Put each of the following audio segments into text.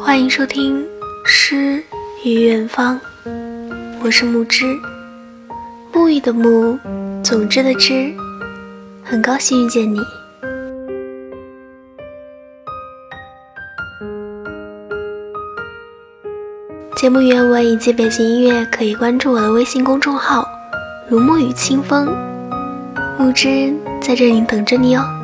欢迎收听《诗与远方》，我是木之，沐浴的沐，总之的之，很高兴遇见你。节目原文以及背景音乐可以关注我的微信公众号“如沐雨清风”，木之在这里等着你哦。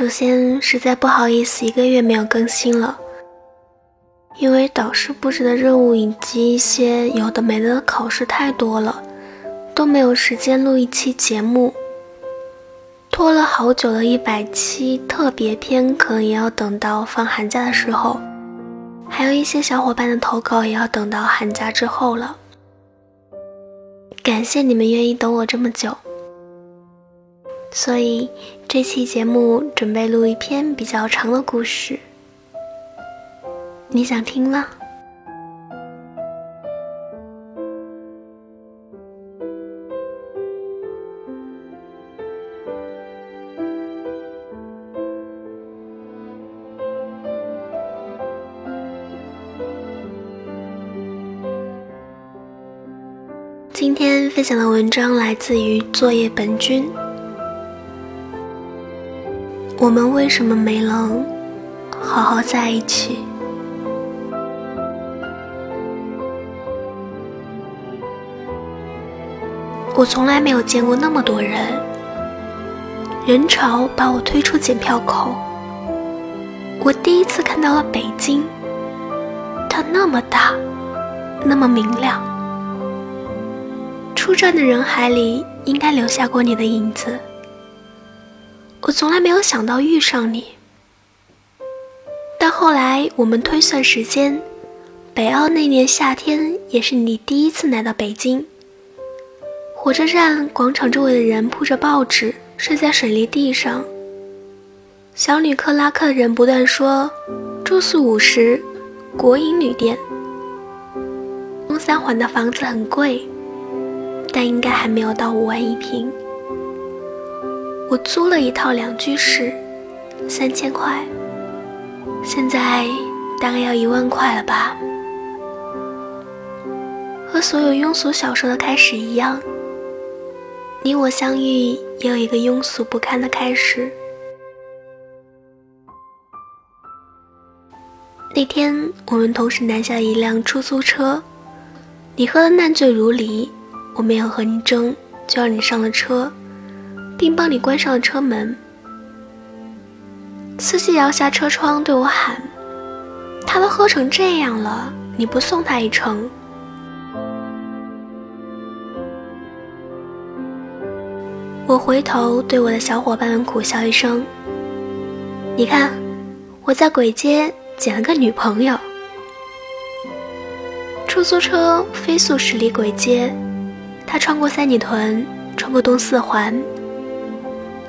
首先，实在不好意思，一个月没有更新了，因为导师布置的任务以及一些有的没的考试太多了，都没有时间录一期节目。拖了好久的一百期特别篇，可能也要等到放寒假的时候，还有一些小伙伴的投稿也要等到寒假之后了。感谢你们愿意等我这么久。所以这期节目准备录一篇比较长的故事，你想听吗？今天分享的文章来自于作业本君。我们为什么没能好好在一起？我从来没有见过那么多人，人潮把我推出检票口。我第一次看到了北京，它那么大，那么明亮。出站的人海里，应该留下过你的影子。我从来没有想到遇上你，但后来我们推算时间，北澳那年夏天也是你第一次来到北京。火车站广场周围的人铺着报纸睡在水泥地上，小旅客拉客的人不断说住宿五十，国营旅店。东三环的房子很贵，但应该还没有到五万一平。我租了一套两居室，三千块，现在大概要一万块了吧。和所有庸俗小说的开始一样，你我相遇也有一个庸俗不堪的开始。那天我们同时拦下一辆出租车，你喝得烂醉如泥，我没有和你争，就让你上了车。并帮你关上了车门。司机摇下车窗对我喊：“他都喝成这样了，你不送他一程？”我回头对我的小伙伴们苦笑一声：“你看，我在簋街捡了个女朋友。”出租车飞速驶离簋街，它穿过三里屯，穿过东四环。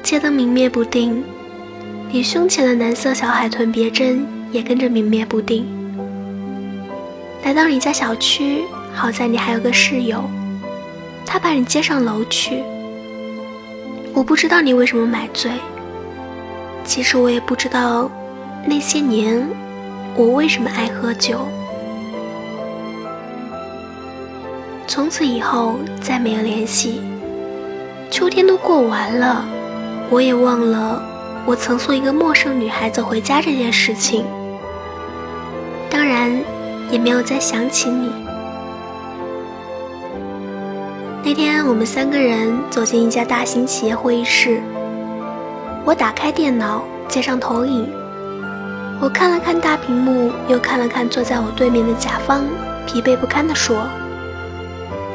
街灯明灭不定，你胸前的蓝色小海豚别针也跟着明灭不定。来到你家小区，好在你还有个室友，他把你接上楼去。我不知道你为什么买醉，其实我也不知道那些年我为什么爱喝酒。从此以后再没有联系，秋天都过完了。我也忘了，我曾送一个陌生女孩子回家这件事情。当然，也没有再想起你。那天，我们三个人走进一家大型企业会议室。我打开电脑，接上投影。我看了看大屏幕，又看了看坐在我对面的甲方，疲惫不堪地说：“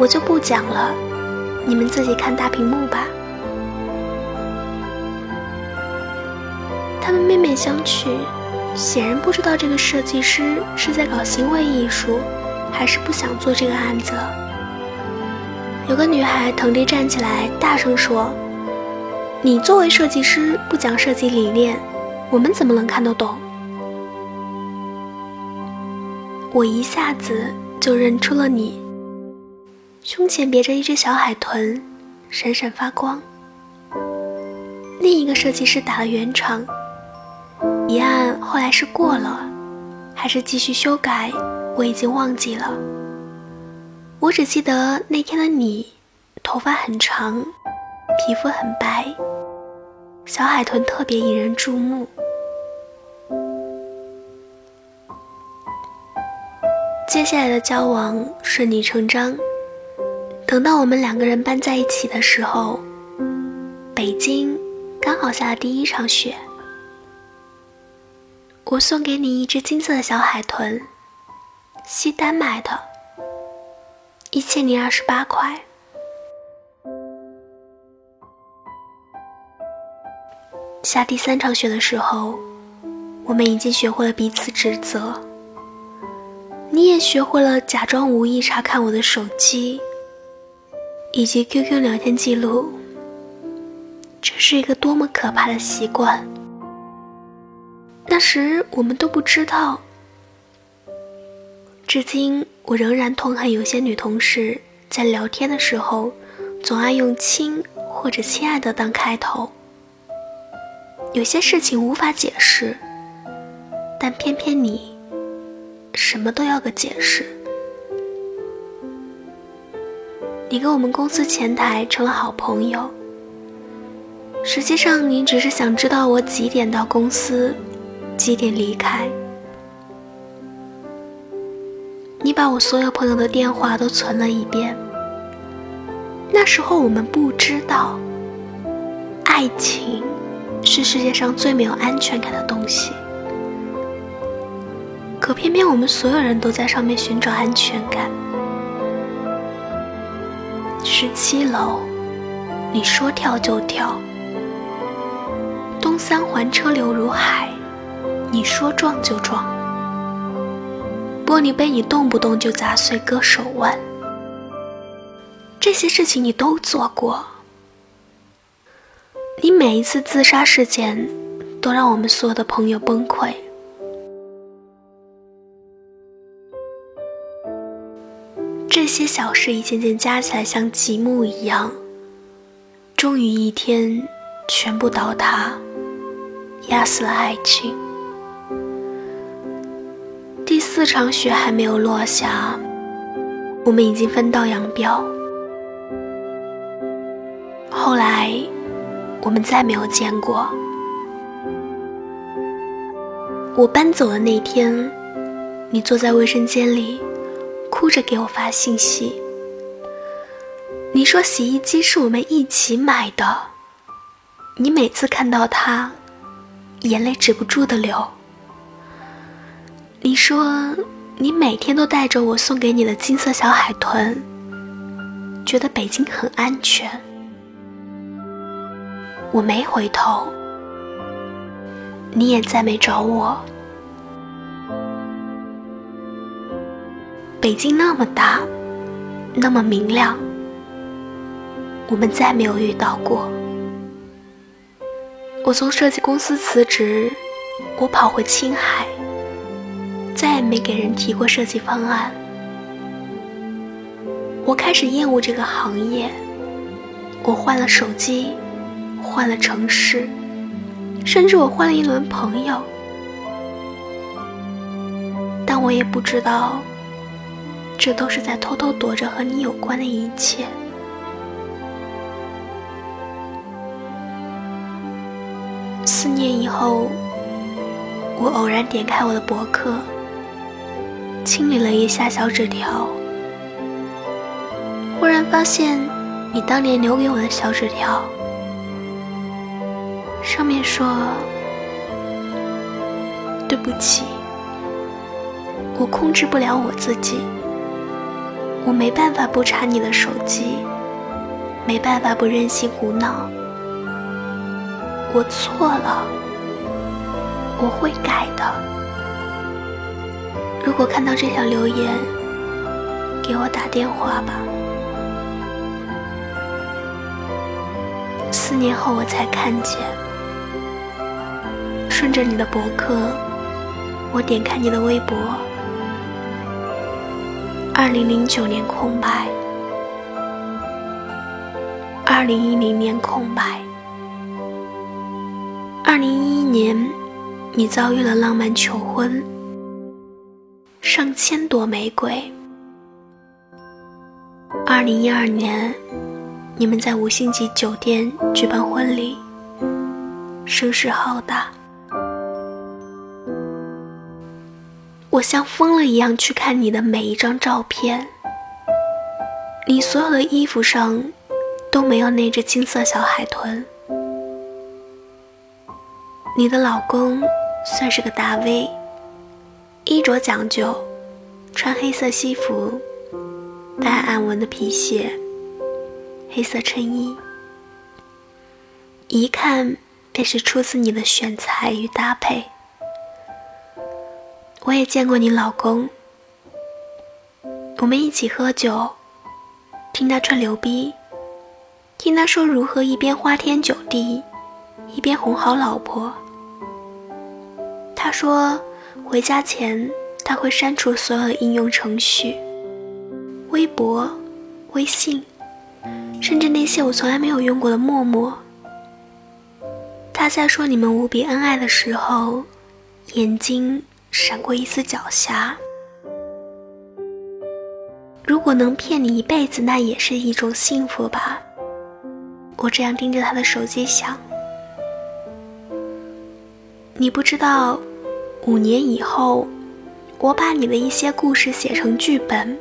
我就不讲了，你们自己看大屏幕吧。”他们面面相觑，显然不知道这个设计师是在搞行为艺术，还是不想做这个案子。有个女孩腾地站起来，大声说：“你作为设计师不讲设计理念，我们怎么能看得懂？”我一下子就认出了你，胸前别着一只小海豚，闪闪发光。另一个设计师打了圆场，一案后来是过了，还是继续修改，我已经忘记了。我只记得那天的你，头发很长，皮肤很白，小海豚特别引人注目。接下来的交往顺理成章。等到我们两个人搬在一起的时候，北京刚好下了第一场雪。我送给你一只金色的小海豚，西单买的，一千零二十八块。下第三场雪的时候，我们已经学会了彼此指责。你也学会了假装无意查看我的手机。以及 QQ 聊天记录，这是一个多么可怕的习惯。那时我们都不知道。至今我仍然痛恨有些女同事在聊天的时候，总爱用“亲”或者“亲爱的”当开头。有些事情无法解释，但偏偏你，什么都要个解释。你跟我们公司前台成了好朋友。实际上，你只是想知道我几点到公司，几点离开。你把我所有朋友的电话都存了一遍。那时候我们不知道，爱情是世界上最没有安全感的东西。可偏偏我们所有人都在上面寻找安全感。十七楼，你说跳就跳。东三环车流如海，你说撞就撞。玻璃杯你动不动就砸碎割手腕，这些事情你都做过。你每一次自杀事件，都让我们所有的朋友崩溃。这些小事一件件加起来，像积木一样，终于一天全部倒塌，压死了爱情。四场雪还没有落下，我们已经分道扬镳。后来，我们再没有见过。我搬走的那天，你坐在卫生间里。哭着给我发信息。你说洗衣机是我们一起买的，你每次看到它，眼泪止不住的流。你说你每天都带着我送给你的金色小海豚，觉得北京很安全。我没回头，你也再没找我。北京那么大，那么明亮，我们再没有遇到过。我从设计公司辞职，我跑回青海，再也没给人提过设计方案。我开始厌恶这个行业，我换了手机，换了城市，甚至我换了一轮朋友，但我也不知道。这都是在偷偷躲着和你有关的一切。四年以后，我偶然点开我的博客，清理了一下小纸条，忽然发现你当年留给我的小纸条，上面说：“对不起，我控制不了我自己。”我没办法不查你的手机，没办法不任性胡闹。我错了，我会改的。如果看到这条留言，给我打电话吧。四年后我才看见，顺着你的博客，我点开你的微博。二零零九年空白，二零一零年空白。二零一一年，你遭遇了浪漫求婚，上千朵玫瑰。二零一二年，你们在五星级酒店举办婚礼，声势浩大。我像疯了一样去看你的每一张照片，你所有的衣服上都没有那只金色小海豚。你的老公算是个大 V，衣着讲究，穿黑色西服，带暗纹的皮鞋，黑色衬衣，一看便是出自你的选材与搭配。我也见过你老公，我们一起喝酒，听他吹牛逼，听他说如何一边花天酒地，一边哄好老婆。他说，回家前他会删除所有的应用程序，微博、微信，甚至那些我从来没有用过的陌陌。他在说你们无比恩爱的时候，眼睛。闪过一丝狡黠。如果能骗你一辈子，那也是一种幸福吧。我这样盯着他的手机想，你不知道，五年以后，我把你的一些故事写成剧本，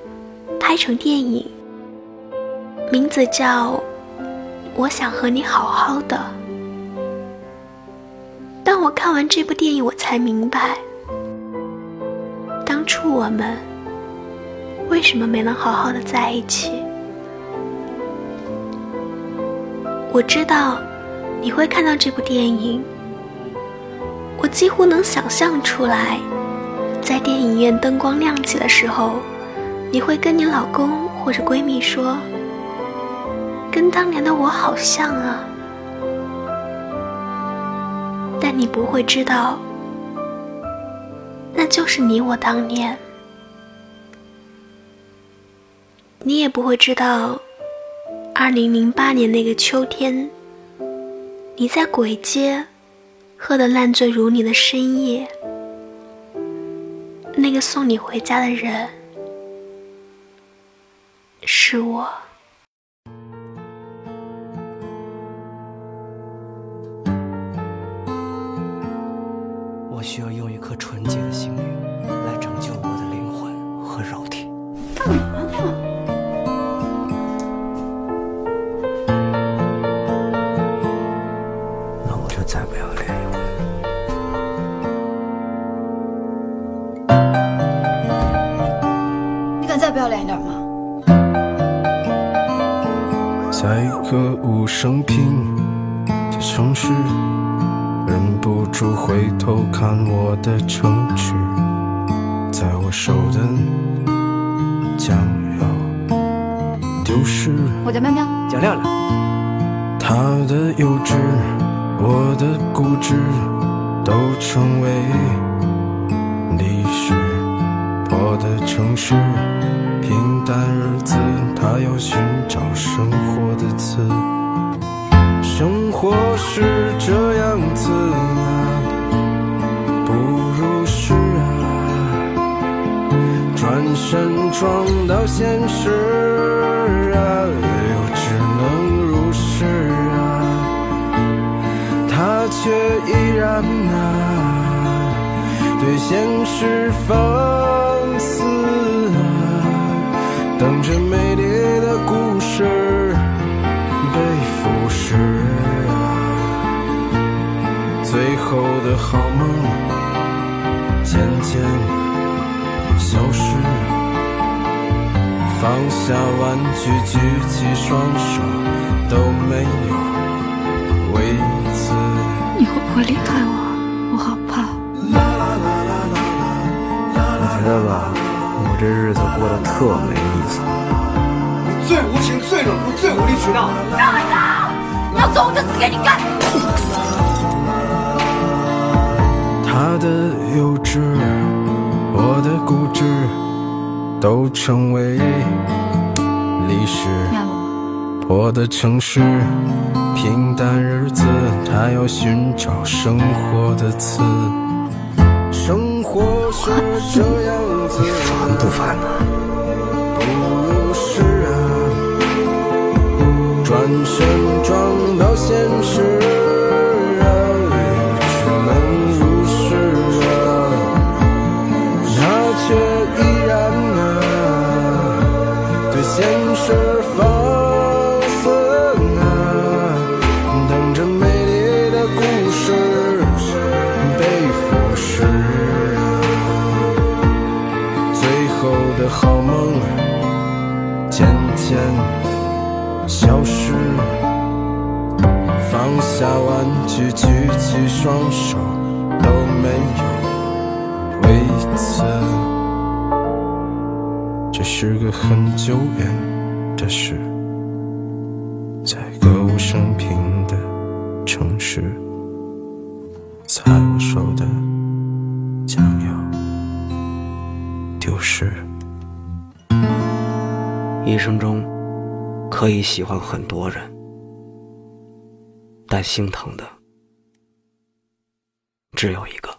拍成电影，名字叫《我想和你好好的》。当我看完这部电影，我才明白。当初我们为什么没能好好的在一起？我知道你会看到这部电影，我几乎能想象出来，在电影院灯光亮起的时候，你会跟你老公或者闺蜜说：“跟当年的我好像啊。”但你不会知道。那就是你我当年，你也不会知道，二零零八年那个秋天，你在鬼街喝得烂醉如泥的深夜，那个送你回家的人是我。我看我的城池，在我手的将要丢失。我叫喵喵，叫亮亮。他的幼稚，我的固执，都成为历史。我的城市，平淡日子，他要寻找生活的词。生活是这样子不如是啊，转身撞到现实啊，又只能如是啊，他却依然啊，对现实放肆啊，等着美丽的故事。被腐蚀啊，最后的好梦消失。放下玩具，举起双手，都没有为此。你会不会离开我？我好怕。我觉得吧，我这日子过得特没意思。最无情、最冷酷、最无理取闹。让开要走，我就死给你看。我的幼稚，我的固执，都成为历史。我的城市，平淡日子，他要寻找生活的刺。生活是这样子，烦不烦？不如是啊，转身撞到现实生平的城市，在我手的将要丢失。一生中可以喜欢很多人，但心疼的只有一个。